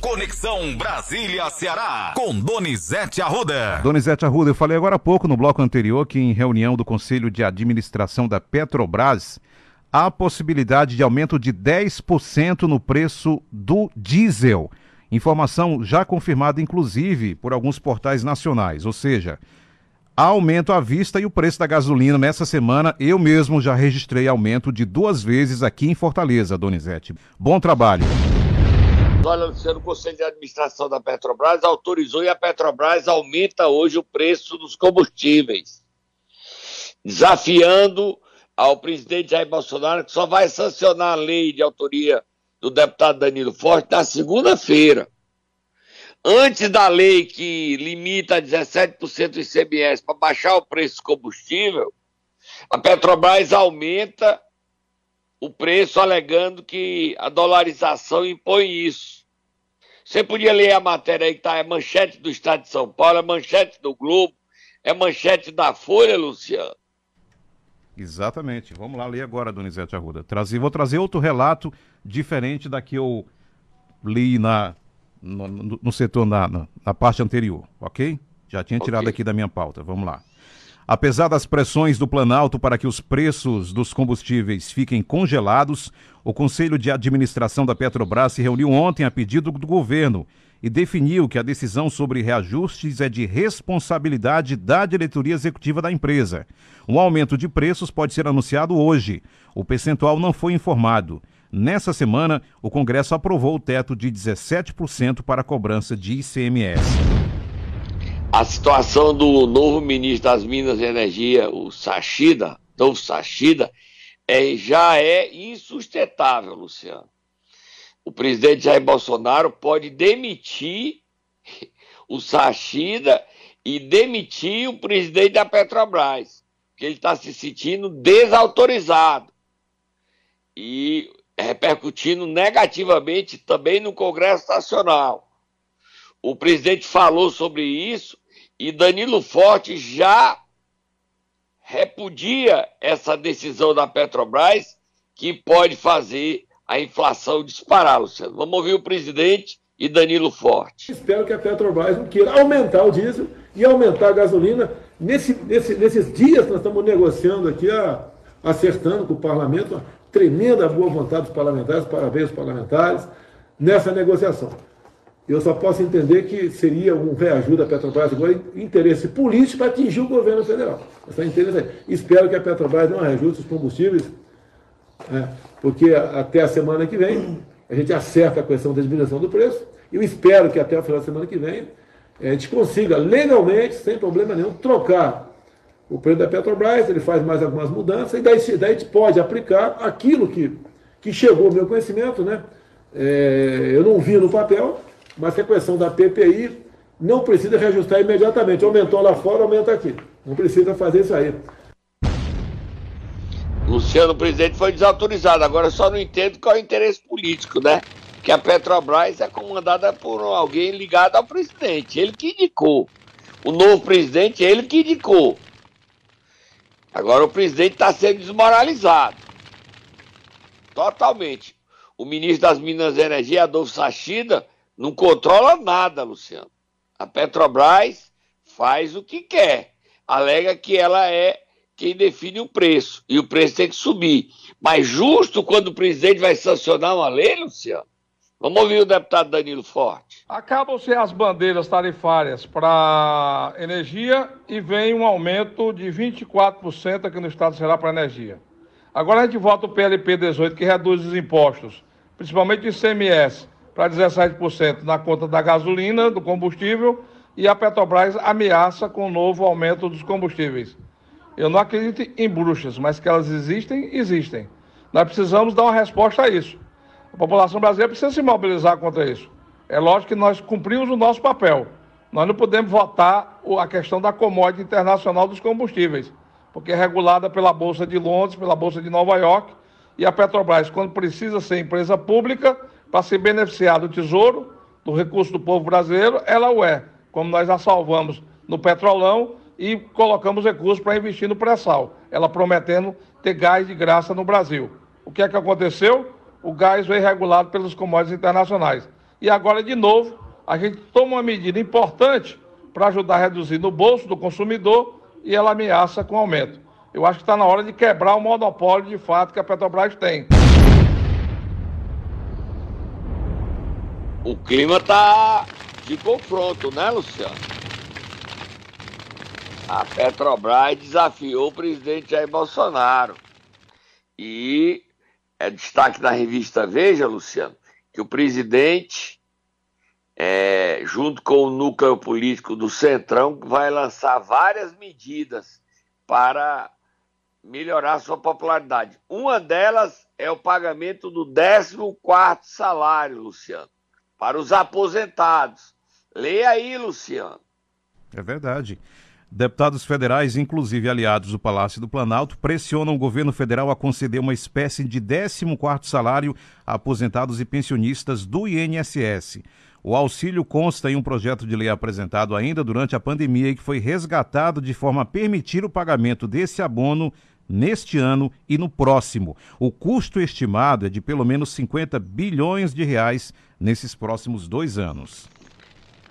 Conexão Brasília-Ceará, com Donizete Arruda. Donizete Arruda, eu falei agora há pouco no bloco anterior que em reunião do Conselho de Administração da Petrobras, há possibilidade de aumento de 10% no preço do diesel. Informação já confirmada, inclusive, por alguns portais nacionais. Ou seja, há aumento à vista e o preço da gasolina nessa semana, eu mesmo já registrei aumento de duas vezes aqui em Fortaleza, Donizete. Bom trabalho. Olha, Luciano, o Conselho de Administração da Petrobras autorizou e a Petrobras aumenta hoje o preço dos combustíveis, desafiando ao presidente Jair Bolsonaro, que só vai sancionar a lei de autoria do deputado Danilo Forte na segunda-feira. Antes da lei que limita a 17% do ICMS para baixar o preço do combustível, a Petrobras aumenta o preço alegando que a dolarização impõe isso. Você podia ler a matéria aí que está, é manchete do Estado de São Paulo, é manchete do Globo, é manchete da Folha, Luciano. Exatamente. Vamos lá ler agora, Donizete Arruda. Trazer, vou trazer outro relato diferente da que eu li na, no, no, no setor, na, na, na, parte anterior, ok? Já tinha tirado okay. aqui da minha pauta. Vamos lá. Apesar das pressões do Planalto para que os preços dos combustíveis fiquem congelados, o Conselho de Administração da Petrobras se reuniu ontem a pedido do governo e definiu que a decisão sobre reajustes é de responsabilidade da diretoria executiva da empresa. Um aumento de preços pode ser anunciado hoje. O percentual não foi informado. Nessa semana, o Congresso aprovou o teto de 17% para a cobrança de ICMS a situação do novo ministro das Minas e Energia, o Sachida, novo Sachida, é, já é insustentável, Luciano. O presidente Jair Bolsonaro pode demitir o Sachida e demitir o presidente da Petrobras, porque ele está se sentindo desautorizado e repercutindo negativamente também no Congresso Nacional. O presidente falou sobre isso e Danilo Forte já repudia essa decisão da Petrobras que pode fazer a inflação disparar, Luciano. Vamos ouvir o presidente e Danilo Forte. Espero que a Petrobras não queira aumentar o diesel e aumentar a gasolina. Nesse, nesse, nesses dias nós estamos negociando aqui, a, acertando com o parlamento, tremenda boa vontade dos parlamentares, parabéns aos parlamentares, nessa negociação. Eu só posso entender que seria um reajuste da Petrobras agora interesse político para atingir o governo federal. Essa interesse Espero que a Petrobras não reajuste os combustíveis, né, porque até a semana que vem a gente acerta a questão da diminuição do preço. E eu espero que até o final da semana que vem a gente consiga legalmente, sem problema nenhum, trocar o preço da Petrobras, ele faz mais algumas mudanças, e daí, daí a gente pode aplicar aquilo que, que chegou ao meu conhecimento, né? É, eu não vi no papel, mas que a questão da PPI não precisa reajustar imediatamente. Aumentou lá fora, aumenta aqui. Não precisa fazer isso aí. Luciano, o presidente foi desautorizado. Agora só não entendo qual é o interesse político, né? Que a Petrobras é comandada por alguém ligado ao presidente. Ele que indicou. O novo presidente, ele que indicou. Agora o presidente está sendo desmoralizado. Totalmente. O ministro das Minas e Energia, Adolfo Sachida, não controla nada, Luciano. A Petrobras faz o que quer. Alega que ela é quem define o preço. E o preço tem que subir. Mas justo quando o presidente vai sancionar uma lei, Luciano? Vamos ouvir o deputado Danilo Forte. Acabam-se as bandeiras tarifárias para energia e vem um aumento de 24% aqui no estado será para energia. Agora a gente vota o PLP 18, que reduz os impostos, principalmente o ICMS, para 17% na conta da gasolina, do combustível, e a Petrobras ameaça com o novo aumento dos combustíveis. Eu não acredito em bruxas, mas que elas existem, existem. Nós precisamos dar uma resposta a isso. A população brasileira precisa se mobilizar contra isso. É lógico que nós cumprimos o nosso papel. Nós não podemos votar a questão da commodity internacional dos combustíveis, porque é regulada pela Bolsa de Londres, pela Bolsa de Nova York, e a Petrobras, quando precisa ser empresa pública, para se beneficiar do tesouro, do recurso do povo brasileiro, ela o é. Como nós a salvamos no petrolão e colocamos recursos para investir no pré-sal, ela prometendo ter gás de graça no Brasil. O que é que aconteceu? O gás foi regulado pelos commodities internacionais. E agora, de novo, a gente toma uma medida importante para ajudar a reduzir no bolso do consumidor e ela ameaça com aumento. Eu acho que está na hora de quebrar o monopólio de fato que a Petrobras tem. O clima está de confronto, né, Luciano? A Petrobras desafiou o presidente Jair Bolsonaro. E é destaque na revista Veja, Luciano, que o presidente, é, junto com o núcleo político do Centrão, vai lançar várias medidas para melhorar sua popularidade. Uma delas é o pagamento do 14 salário, Luciano para os aposentados. Leia aí, Luciano. É verdade. Deputados federais, inclusive aliados do Palácio do Planalto, pressionam o governo federal a conceder uma espécie de 14º salário a aposentados e pensionistas do INSS. O auxílio consta em um projeto de lei apresentado ainda durante a pandemia e que foi resgatado de forma a permitir o pagamento desse abono neste ano e no próximo. O custo estimado é de pelo menos 50 bilhões de reais nesses próximos dois anos.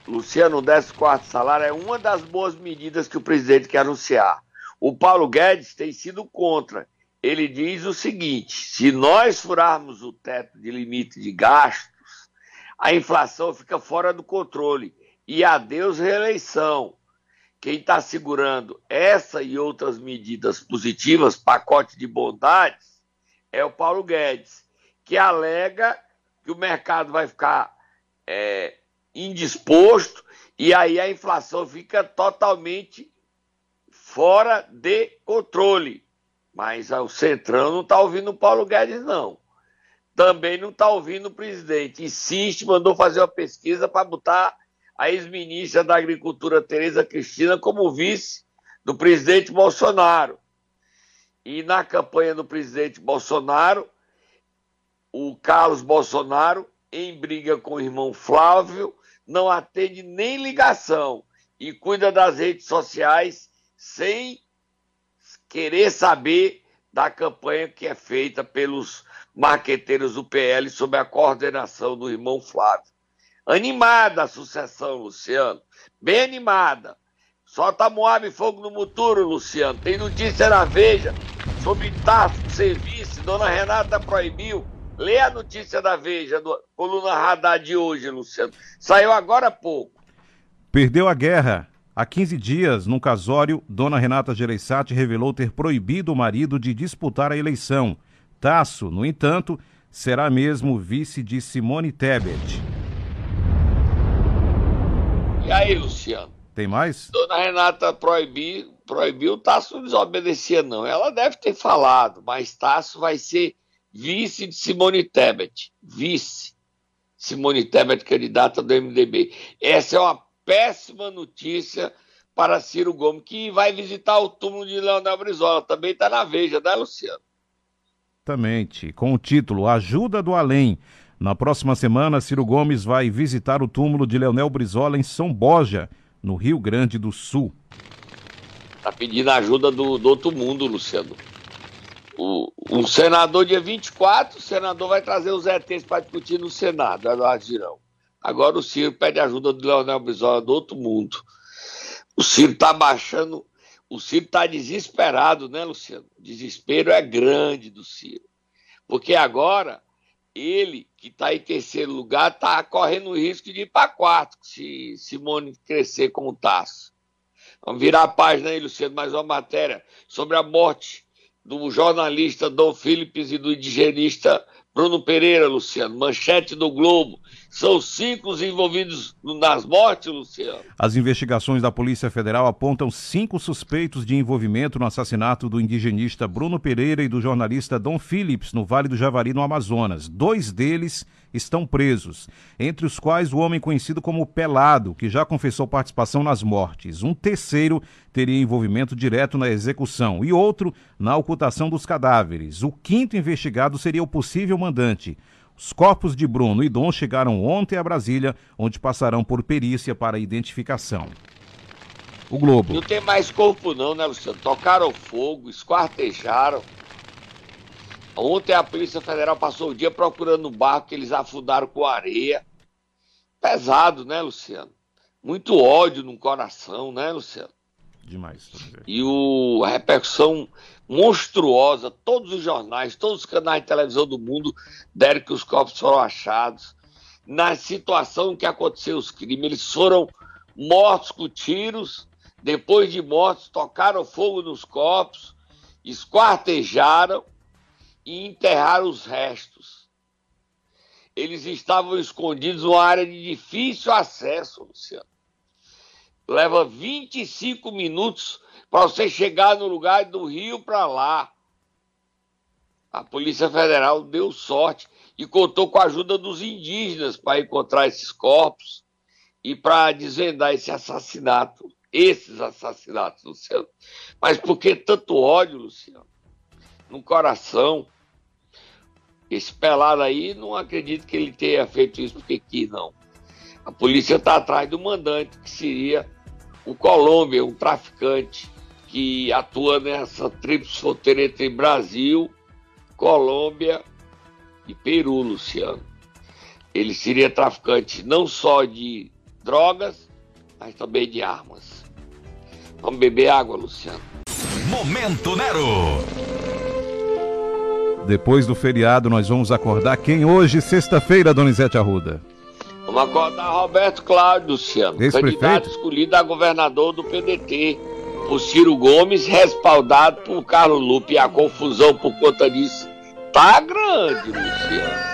Luciano, o 14 salário é uma das boas medidas que o presidente quer anunciar. O Paulo Guedes tem sido contra. Ele diz o seguinte: se nós furarmos o teto de limite de gastos, a inflação fica fora do controle e adeus reeleição. Quem está segurando essa e outras medidas positivas, pacote de bondades, é o Paulo Guedes, que alega que o mercado vai ficar é, indisposto e aí a inflação fica totalmente fora de controle. Mas o Centrão não está ouvindo o Paulo Guedes, não. Também não está ouvindo o presidente. Insiste, mandou fazer uma pesquisa para botar a ex-ministra da Agricultura, Tereza Cristina, como vice do presidente Bolsonaro. E na campanha do presidente Bolsonaro, o Carlos Bolsonaro, em briga com o irmão Flávio, não atende nem ligação e cuida das redes sociais sem querer saber da campanha que é feita pelos marqueteiros do PL sob a coordenação do irmão Flávio. Animada a sucessão, Luciano. Bem animada. Solta Moab e fogo no muturo, Luciano. Tem notícia na Veja sobre Tarso Serviço. Dona Renata proibiu. Lê a notícia da Veja, do coluna radar de hoje, Luciano. Saiu agora há pouco. Perdeu a guerra. Há 15 dias, num casório, Dona Renata Gereissati revelou ter proibido o marido de disputar a eleição. Tasso, no entanto, será mesmo vice de Simone Tebet. E aí, Luciano? Tem mais? Dona Renata proibiu, proibiu, Tasso não desobedecia, não. Ela deve ter falado, mas Tasso vai ser vice de Simone Tebet. Vice. Simone Tebet, candidata do MDB. Essa é uma péssima notícia para Ciro Gomes, que vai visitar o túmulo de Leonel Brizola. Também está na Veja, né, Luciano? Exatamente. Com o título Ajuda do Além. Na próxima semana, Ciro Gomes vai visitar o túmulo de Leonel Brizola em São Borja, no Rio Grande do Sul. Tá pedindo ajuda do, do outro mundo, Luciano. O, o senador, dia 24, o senador vai trazer os ETs para discutir no Senado, Eduardo Girão. Agora o Ciro pede ajuda do Leonel Brizola do outro mundo. O Ciro tá baixando, o Ciro tá desesperado, né, Luciano? O desespero é grande do Ciro. Porque agora ele, que está em terceiro lugar, está correndo o risco de ir para quarto, se Simone crescer como Tasso. Vamos virar a página aí, Luciano, mais uma matéria sobre a morte do jornalista Dom Phillips e do indigenista Bruno Pereira, Luciano. Manchete do Globo. São cinco os envolvidos nas mortes, Luciano. As investigações da Polícia Federal apontam cinco suspeitos de envolvimento no assassinato do indigenista Bruno Pereira e do jornalista Dom Phillips no Vale do Javari, no Amazonas. Dois deles estão presos, entre os quais o homem conhecido como Pelado, que já confessou participação nas mortes. Um terceiro teria envolvimento direto na execução e outro na ocultação dos cadáveres. O quinto investigado seria o possível mandante. Os corpos de Bruno e Dom chegaram ontem a Brasília, onde passarão por perícia para identificação. O Globo. Não tem mais corpo não, né, Luciano? Tocaram fogo, esquartejaram. Ontem a Polícia Federal passou o dia procurando o barco que eles afundaram com areia. pesado, né, Luciano? Muito ódio no coração, né, Luciano? Demais. E o, a repercussão monstruosa, todos os jornais, todos os canais de televisão do mundo deram que os corpos foram achados. Na situação em que aconteceu os crimes, eles foram mortos com tiros, depois de mortos, tocaram fogo nos corpos, esquartejaram e enterraram os restos. Eles estavam escondidos numa área de difícil acesso, Luciano. Leva 25 minutos para você chegar no lugar do Rio para lá. A Polícia Federal deu sorte e contou com a ajuda dos indígenas para encontrar esses corpos e para desvendar esse assassinato, esses assassinatos, Luciano. Mas por que tanto ódio, Luciano? No coração. Esse pelado aí, não acredito que ele tenha feito isso porque quis, não. A polícia está atrás do mandante, que seria o Colômbia, um traficante que atua nessa tríplice fronteira entre Brasil, Colômbia e Peru, Luciano. Ele seria traficante não só de drogas, mas também de armas. Vamos beber água, Luciano. Momento Nero. Depois do feriado, nós vamos acordar quem hoje, sexta-feira, Donizete Arruda? Vamos acordar Roberto Cláudio, Luciano, candidato escolhido a governador do PDT por Ciro Gomes, respaldado por Carlos Lupe. E a confusão por conta disso tá grande, Luciano.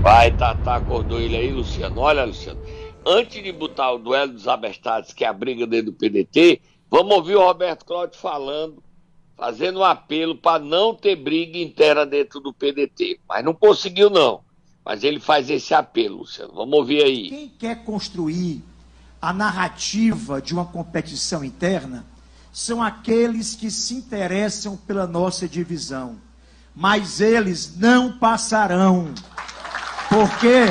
Vai, Tatá, acordou ele aí, Luciano. Olha, Luciano, antes de botar o duelo dos abestados, que é a briga dentro do PDT, vamos ouvir o Roberto Cláudio falando fazendo um apelo para não ter briga interna dentro do PDT. Mas não conseguiu, não. Mas ele faz esse apelo, Luciano. Vamos ouvir aí. Quem quer construir a narrativa de uma competição interna são aqueles que se interessam pela nossa divisão. Mas eles não passarão. Porque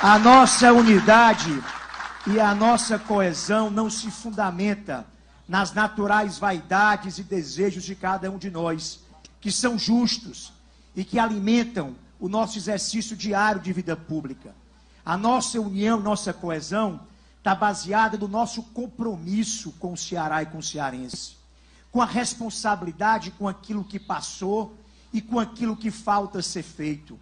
a nossa unidade e a nossa coesão não se fundamenta nas naturais vaidades e desejos de cada um de nós, que são justos e que alimentam o nosso exercício diário de vida pública. A nossa união, nossa coesão está baseada no nosso compromisso com o Ceará e com o cearense, com a responsabilidade com aquilo que passou e com aquilo que falta ser feito.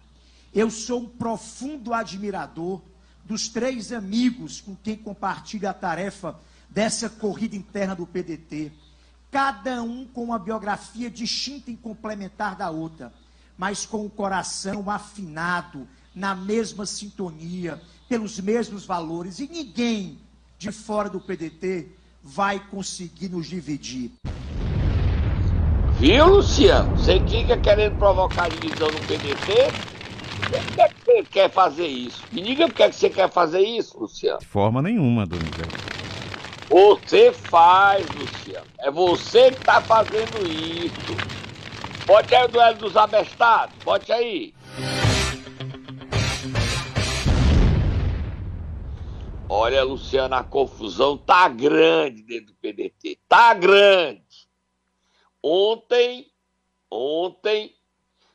Eu sou um profundo admirador dos três amigos com quem compartilho a tarefa dessa corrida interna do PDT. Cada um com uma biografia distinta e complementar da outra, mas com o coração afinado, na mesma sintonia, pelos mesmos valores. E ninguém de fora do PDT vai conseguir nos dividir. Viu, Luciano? Você fica querendo provocar divisão no PDT? Por que é você quer fazer isso? Me diga por que, é que você quer fazer isso, Luciano. De forma nenhuma, Donizete. Você faz, Luciano. É você que está fazendo isso. Bote aí o duelo dos abestados. Bote aí. Olha, Luciano, a confusão tá grande dentro do PDT. Tá grande. Ontem, ontem,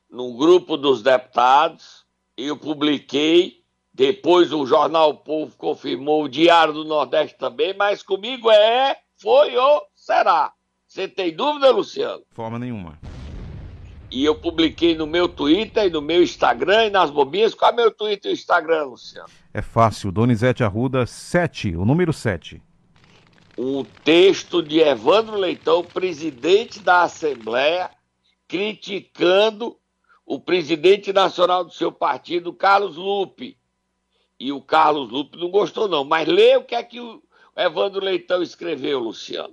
no grupo dos deputados, eu publiquei depois o jornal Povo confirmou, o Diário do Nordeste também, mas comigo é, foi ou será. Você tem dúvida, Luciano? Forma nenhuma. E eu publiquei no meu Twitter e no meu Instagram e nas bobinhas. Qual é meu Twitter e Instagram, Luciano? É fácil. Donizete Arruda 7, o número 7. Um texto de Evandro Leitão, presidente da Assembleia, criticando o presidente nacional do seu partido, Carlos Lupe e o Carlos Lupe não gostou, não. Mas lê o que é que o Evandro Leitão escreveu, Luciano.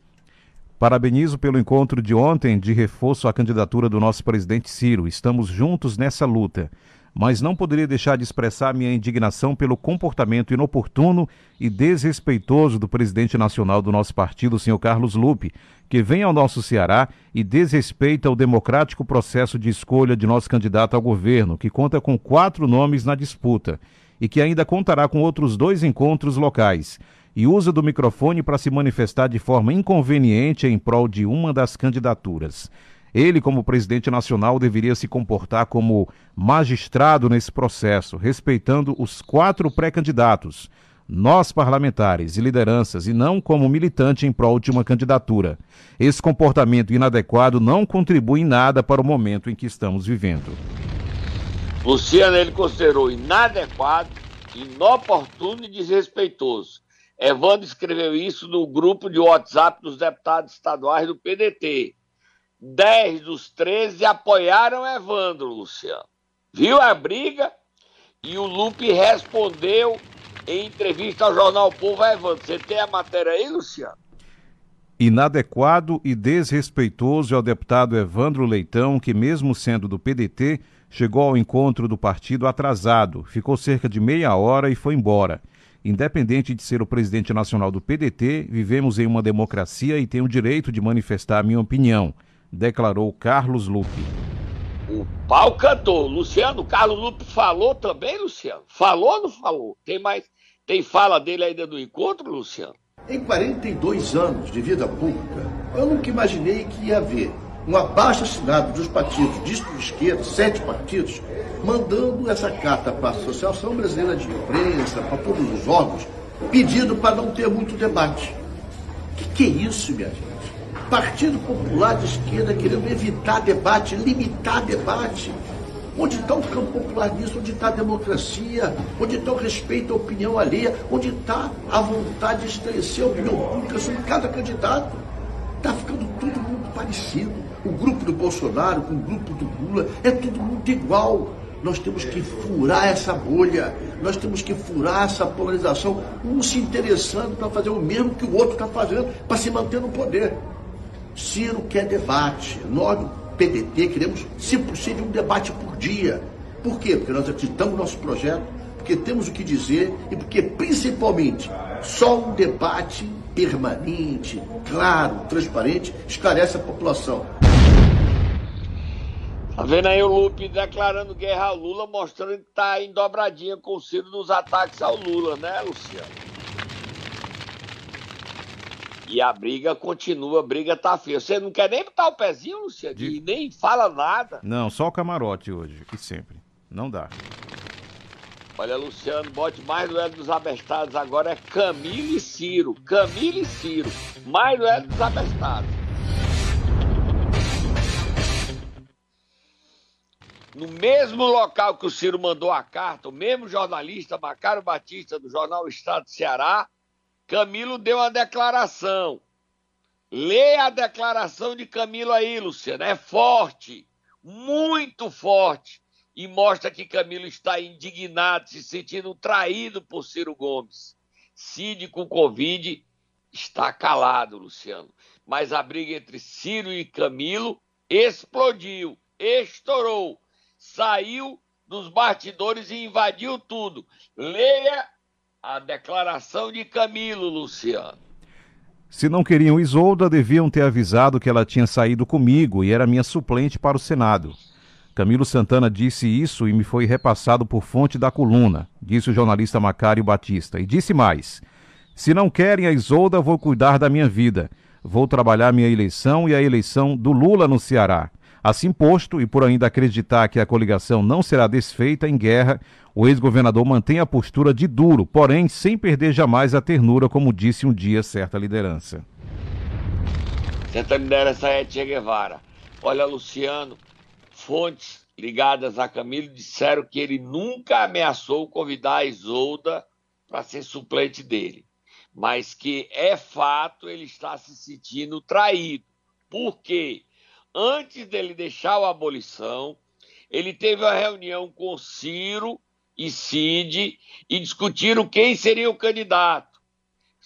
Parabenizo pelo encontro de ontem de reforço à candidatura do nosso presidente Ciro. Estamos juntos nessa luta. Mas não poderia deixar de expressar minha indignação pelo comportamento inoportuno e desrespeitoso do presidente nacional do nosso partido, senhor Carlos Lupe, que vem ao nosso Ceará e desrespeita o democrático processo de escolha de nosso candidato ao governo, que conta com quatro nomes na disputa e que ainda contará com outros dois encontros locais. e usa do microfone para se manifestar de forma inconveniente em prol de uma das candidaturas. Ele, como presidente nacional, deveria se comportar como magistrado nesse processo, respeitando os quatro pré-candidatos, nós parlamentares e lideranças, e não como militante em prol de uma candidatura. Esse comportamento inadequado não contribui em nada para o momento em que estamos vivendo. Luciano, ele considerou inadequado, inoportuno e desrespeitoso. Evandro escreveu isso no grupo de WhatsApp dos deputados estaduais do PDT. 10 dos 13 apoiaram Evandro, Luciano. Viu a briga? E o Lupe respondeu em entrevista ao jornal Povo a Evandro. Você tem a matéria aí, Luciano? Inadequado e desrespeitoso é o deputado Evandro Leitão, que, mesmo sendo do PDT, chegou ao encontro do partido atrasado, ficou cerca de meia hora e foi embora. Independente de ser o presidente nacional do PDT, vivemos em uma democracia e tenho o direito de manifestar a minha opinião declarou Carlos Lupe. O pau cantou. Luciano, Carlos Lupe falou também, Luciano? Falou ou não falou? Tem mais. Tem fala dele ainda no encontro, Luciano? Em 42 anos de vida pública, eu nunca imaginei que ia haver um abaixo assinado dos partidos de esquerda, sete partidos, mandando essa carta para a Associação Brasileira de Imprensa, para todos os órgãos, pedindo para não ter muito debate. O que, que é isso, minha gente? Partido Popular de Esquerda querendo evitar debate, limitar debate. Onde está o campo popular nisso? Onde está a democracia? Onde está o respeito à opinião alheia? Onde está a vontade de estabelecer a opinião pública sobre cada candidato? Está ficando todo mundo parecido. O grupo do Bolsonaro com o grupo do Lula é todo mundo igual. Nós temos que furar essa bolha, nós temos que furar essa polarização, um se interessando para fazer o mesmo que o outro está fazendo, para se manter no poder. Ciro quer debate. Nós do PDT queremos, se possível, um debate por dia. Por quê? Porque nós acreditamos no nosso projeto, porque temos o que dizer e porque, principalmente, só um debate permanente, claro, transparente, esclarece a população. Tá vendo aí o Lupe declarando guerra ao Lula, mostrando que tá em dobradinha com o Ciro nos ataques ao Lula, né, Luciano? E a briga continua, a briga tá feia. Você não quer nem botar o pezinho, Luciano? De... E nem fala nada. Não, só o camarote hoje, e sempre. Não dá. Olha, Luciano, bote mais duelo dos abestados agora é Camilo e Ciro. Camilo e Ciro. Mais duelo dos abestados. No mesmo local que o Ciro mandou a carta, o mesmo jornalista Macário Batista do jornal Estado de Ceará Camilo deu uma declaração. Lê a declaração de Camilo aí, Luciano. É forte, muito forte. E mostra que Camilo está indignado, se sentindo traído por Ciro Gomes. Cid com Covid está calado, Luciano. Mas a briga entre Ciro e Camilo explodiu, estourou, saiu dos bastidores e invadiu tudo. Leia a declaração de Camilo, Luciano. Se não queriam Isolda, deviam ter avisado que ela tinha saído comigo e era minha suplente para o Senado. Camilo Santana disse isso e me foi repassado por fonte da coluna, disse o jornalista Macário Batista. E disse mais: Se não querem a Isolda, vou cuidar da minha vida. Vou trabalhar minha eleição e a eleição do Lula no Ceará. Assim posto, e por ainda acreditar que a coligação não será desfeita em guerra, o ex-governador mantém a postura de duro, porém sem perder jamais a ternura, como disse um dia certa liderança. Certa liderança é Che Guevara. Olha, Luciano, fontes ligadas a Camilo disseram que ele nunca ameaçou convidar a Isolda para ser suplente dele, mas que é fato ele está se sentindo traído. Por quê? Antes dele deixar a abolição, ele teve uma reunião com Ciro e Cid e discutiram quem seria o candidato.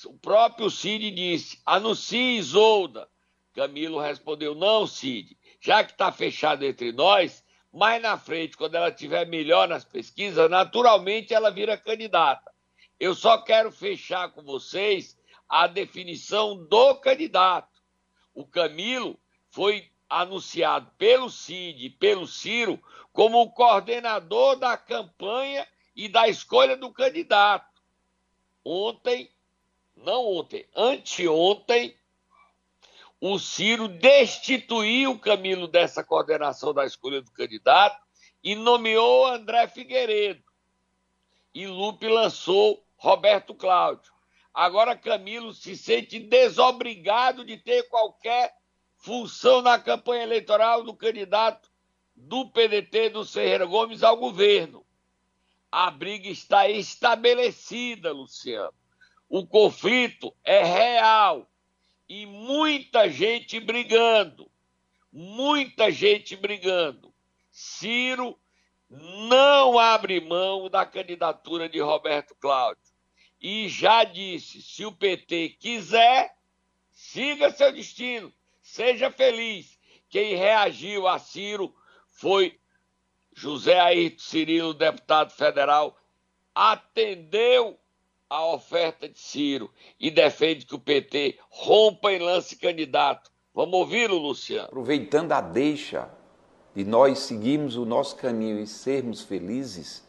O próprio Cid disse: anuncie Isolda. Camilo respondeu: não, Cid, já que está fechado entre nós, mais na frente, quando ela estiver melhor nas pesquisas, naturalmente ela vira candidata. Eu só quero fechar com vocês a definição do candidato. O Camilo foi anunciado pelo Cid e pelo Ciro como o coordenador da campanha e da escolha do candidato. Ontem, não ontem, anteontem, o Ciro destituiu Camilo dessa coordenação da escolha do candidato e nomeou André Figueiredo. E Lupe lançou Roberto Cláudio. Agora Camilo se sente desobrigado de ter qualquer função na campanha eleitoral do candidato do PDT do Ferreira Gomes ao governo. A briga está estabelecida, Luciano. O conflito é real e muita gente brigando. Muita gente brigando. Ciro não abre mão da candidatura de Roberto Cláudio. E já disse: se o PT quiser, siga seu destino, seja feliz. Quem reagiu a Ciro foi José Ayrton Cirilo, deputado federal, atendeu a oferta de Ciro e defende que o PT rompa e lance candidato. Vamos ouvi-lo, Luciano. Aproveitando a deixa de nós seguirmos o nosso caminho e sermos felizes,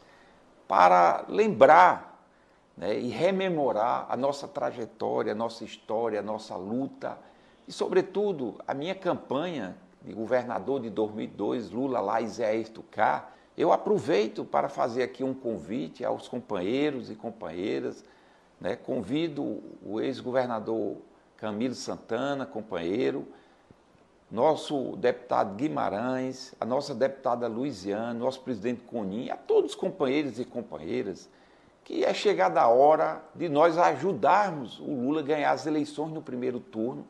para lembrar né, e rememorar a nossa trajetória, a nossa história, a nossa luta e, sobretudo, a minha campanha de governador de 2002, Lula lá e Zé Ayrton cá, eu aproveito para fazer aqui um convite aos companheiros e companheiras. Né? Convido o ex-governador Camilo Santana, companheiro, nosso deputado Guimarães, a nossa deputada Luiziane, nosso presidente Conin, a todos os companheiros e companheiras, que é chegada a hora de nós ajudarmos o Lula a ganhar as eleições no primeiro turno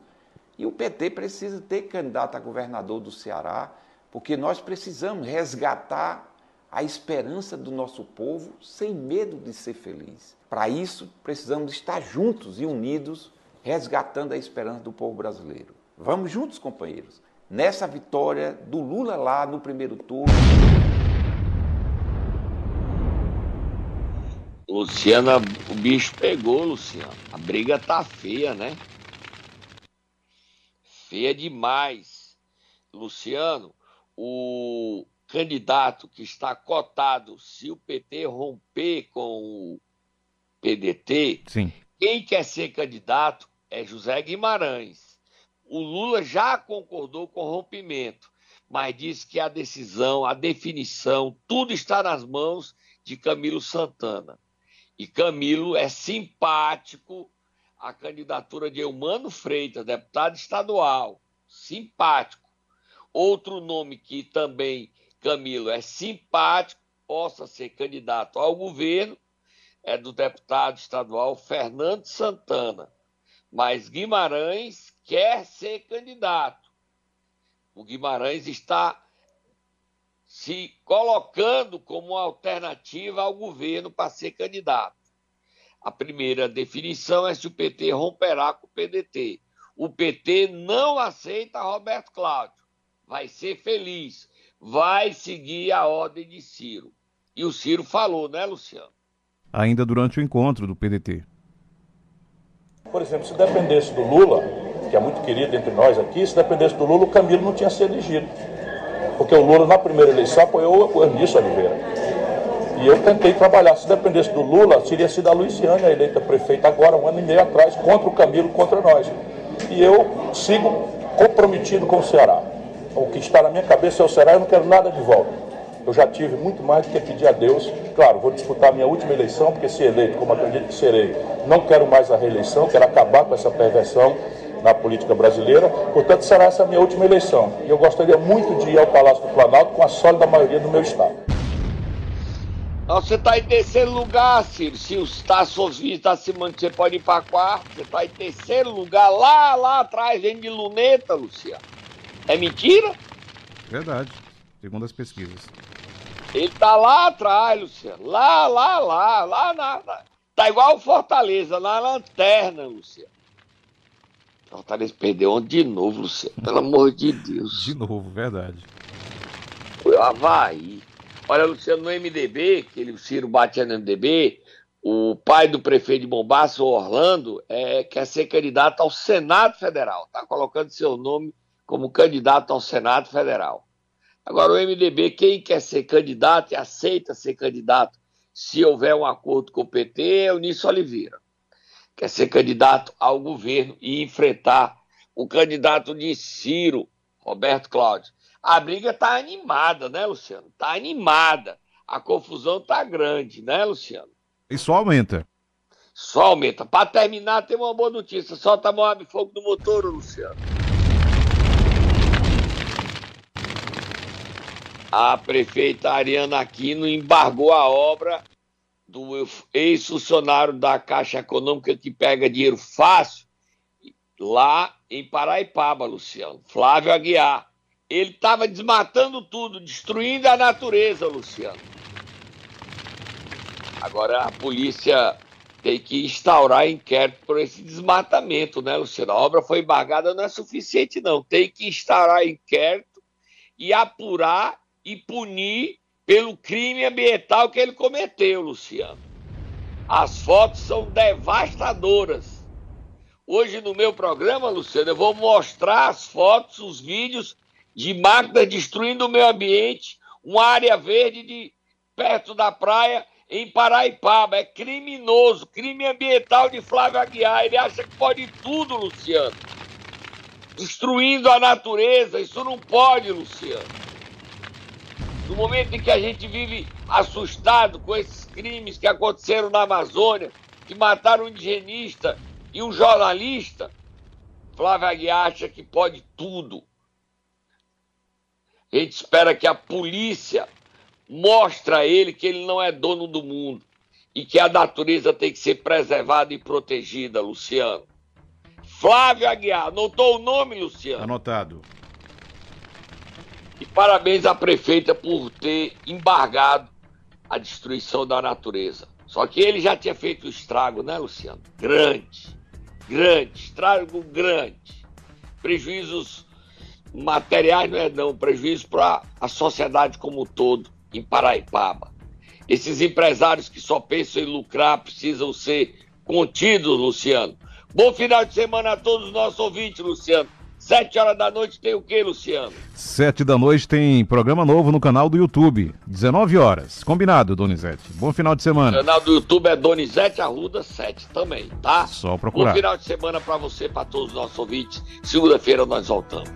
e o PT precisa ter candidato a governador do Ceará, porque nós precisamos resgatar a esperança do nosso povo sem medo de ser feliz. Para isso, precisamos estar juntos e unidos, resgatando a esperança do povo brasileiro. Vamos juntos, companheiros, nessa vitória do Lula lá no primeiro turno. Luciana, o bicho pegou, Luciano. A briga tá feia, né? Feia demais. Luciano, o candidato que está cotado, se o PT romper com o PDT, Sim. quem quer ser candidato é José Guimarães. O Lula já concordou com o rompimento, mas disse que a decisão, a definição, tudo está nas mãos de Camilo Santana. E Camilo é simpático a candidatura de Eumano Freitas, deputado estadual, simpático. Outro nome que também, Camilo, é simpático, possa ser candidato ao governo, é do deputado estadual Fernando Santana. Mas Guimarães quer ser candidato. O Guimarães está se colocando como alternativa ao governo para ser candidato. A primeira definição é se o PT romperá com o PDT. O PT não aceita Roberto Cláudio. Vai ser feliz. Vai seguir a ordem de Ciro. E o Ciro falou, né, Luciano? Ainda durante o encontro do PDT. Por exemplo, se dependesse do Lula, que é muito querido entre nós aqui, se dependesse do Lula, o Camilo não tinha sido elegido. Porque o Lula, na primeira eleição, apoiou o Ernesto Oliveira. E eu tentei trabalhar. Se dependesse do Lula, teria sido a Luciana eleita prefeita agora, um ano e meio atrás, contra o Camilo, contra nós. E eu sigo comprometido com o Ceará. O que está na minha cabeça é o Ceará, eu não quero nada de volta. Eu já tive muito mais do que pedir a Deus. Claro, vou disputar a minha última eleição, porque se eleito, como acredito que serei, não quero mais a reeleição, quero acabar com essa perversão na política brasileira. Portanto, será essa a minha última eleição. E eu gostaria muito de ir ao Palácio do Planalto com a sólida maioria do meu Estado. Você está em terceiro lugar, Ciro. Se o Tasso está se mantendo, você pode ir para quarto. Você está em terceiro lugar, lá, lá atrás, vem de luneta, Luciano. É mentira? Verdade, segundo as pesquisas. Ele tá lá atrás, Luciano. Lá, lá, lá, lá na. na... Tá igual o Fortaleza, na lanterna, Luciano. Fortaleza perdeu ontem de novo, Luciano. Pelo amor de Deus. De novo, verdade. Foi o Havaí. Olha, Luciano, no MDB, que ele, o Ciro batia no MDB, o pai do prefeito de Bombaço, Orlando, é, quer ser candidato ao Senado Federal. Está colocando seu nome como candidato ao Senado Federal. Agora, o MDB, quem quer ser candidato e aceita ser candidato, se houver um acordo com o PT, é o Nício Oliveira. quer ser candidato ao governo e enfrentar o candidato de Ciro, Roberto Cláudio. A briga está animada, né, Luciano? Está animada. A confusão está grande, né, Luciano? E só aumenta. Só aumenta. Para terminar, tem uma boa notícia. Solta Moab Fogo do Motor, Luciano. A prefeita Ariana Aquino embargou a obra do ex-funcionário da Caixa Econômica que pega dinheiro fácil lá em Paraipaba, Luciano. Flávio Aguiar. Ele estava desmatando tudo, destruindo a natureza, Luciano. Agora a polícia tem que instaurar inquérito por esse desmatamento, né, Luciano? A obra foi embargada, não é suficiente, não. Tem que instaurar inquérito e apurar e punir pelo crime ambiental que ele cometeu, Luciano. As fotos são devastadoras. Hoje no meu programa, Luciano, eu vou mostrar as fotos, os vídeos de máquinas destruindo o meio ambiente, uma área verde de perto da praia em Paraipaba. É criminoso, crime ambiental de Flávio Aguiar. Ele acha que pode tudo, Luciano. Destruindo a natureza, isso não pode, Luciano. No momento em que a gente vive assustado com esses crimes que aconteceram na Amazônia, que mataram um indigenista e um jornalista, Flávio Aguiar acha que pode tudo. A gente espera que a polícia mostre a ele que ele não é dono do mundo e que a natureza tem que ser preservada e protegida, Luciano. Flávio Aguiar, anotou o nome, Luciano? Anotado. E parabéns à prefeita por ter embargado a destruição da natureza. Só que ele já tinha feito estrago, né, Luciano? Grande, grande, estrago grande. Prejuízos materiais não é não, prejuízo para a sociedade como um todo, em Paraipaba. Esses empresários que só pensam em lucrar precisam ser contidos, Luciano. Bom final de semana a todos os nossos ouvintes, Luciano. Sete horas da noite tem o que, Luciano? Sete da noite tem programa novo no canal do YouTube. 19 horas. Combinado, Donizete. Bom final de semana. O canal do YouTube é Donizete Arruda 7 também, tá? Só procurar. Bom final de semana para você, para todos os nossos ouvintes. Segunda-feira nós voltamos.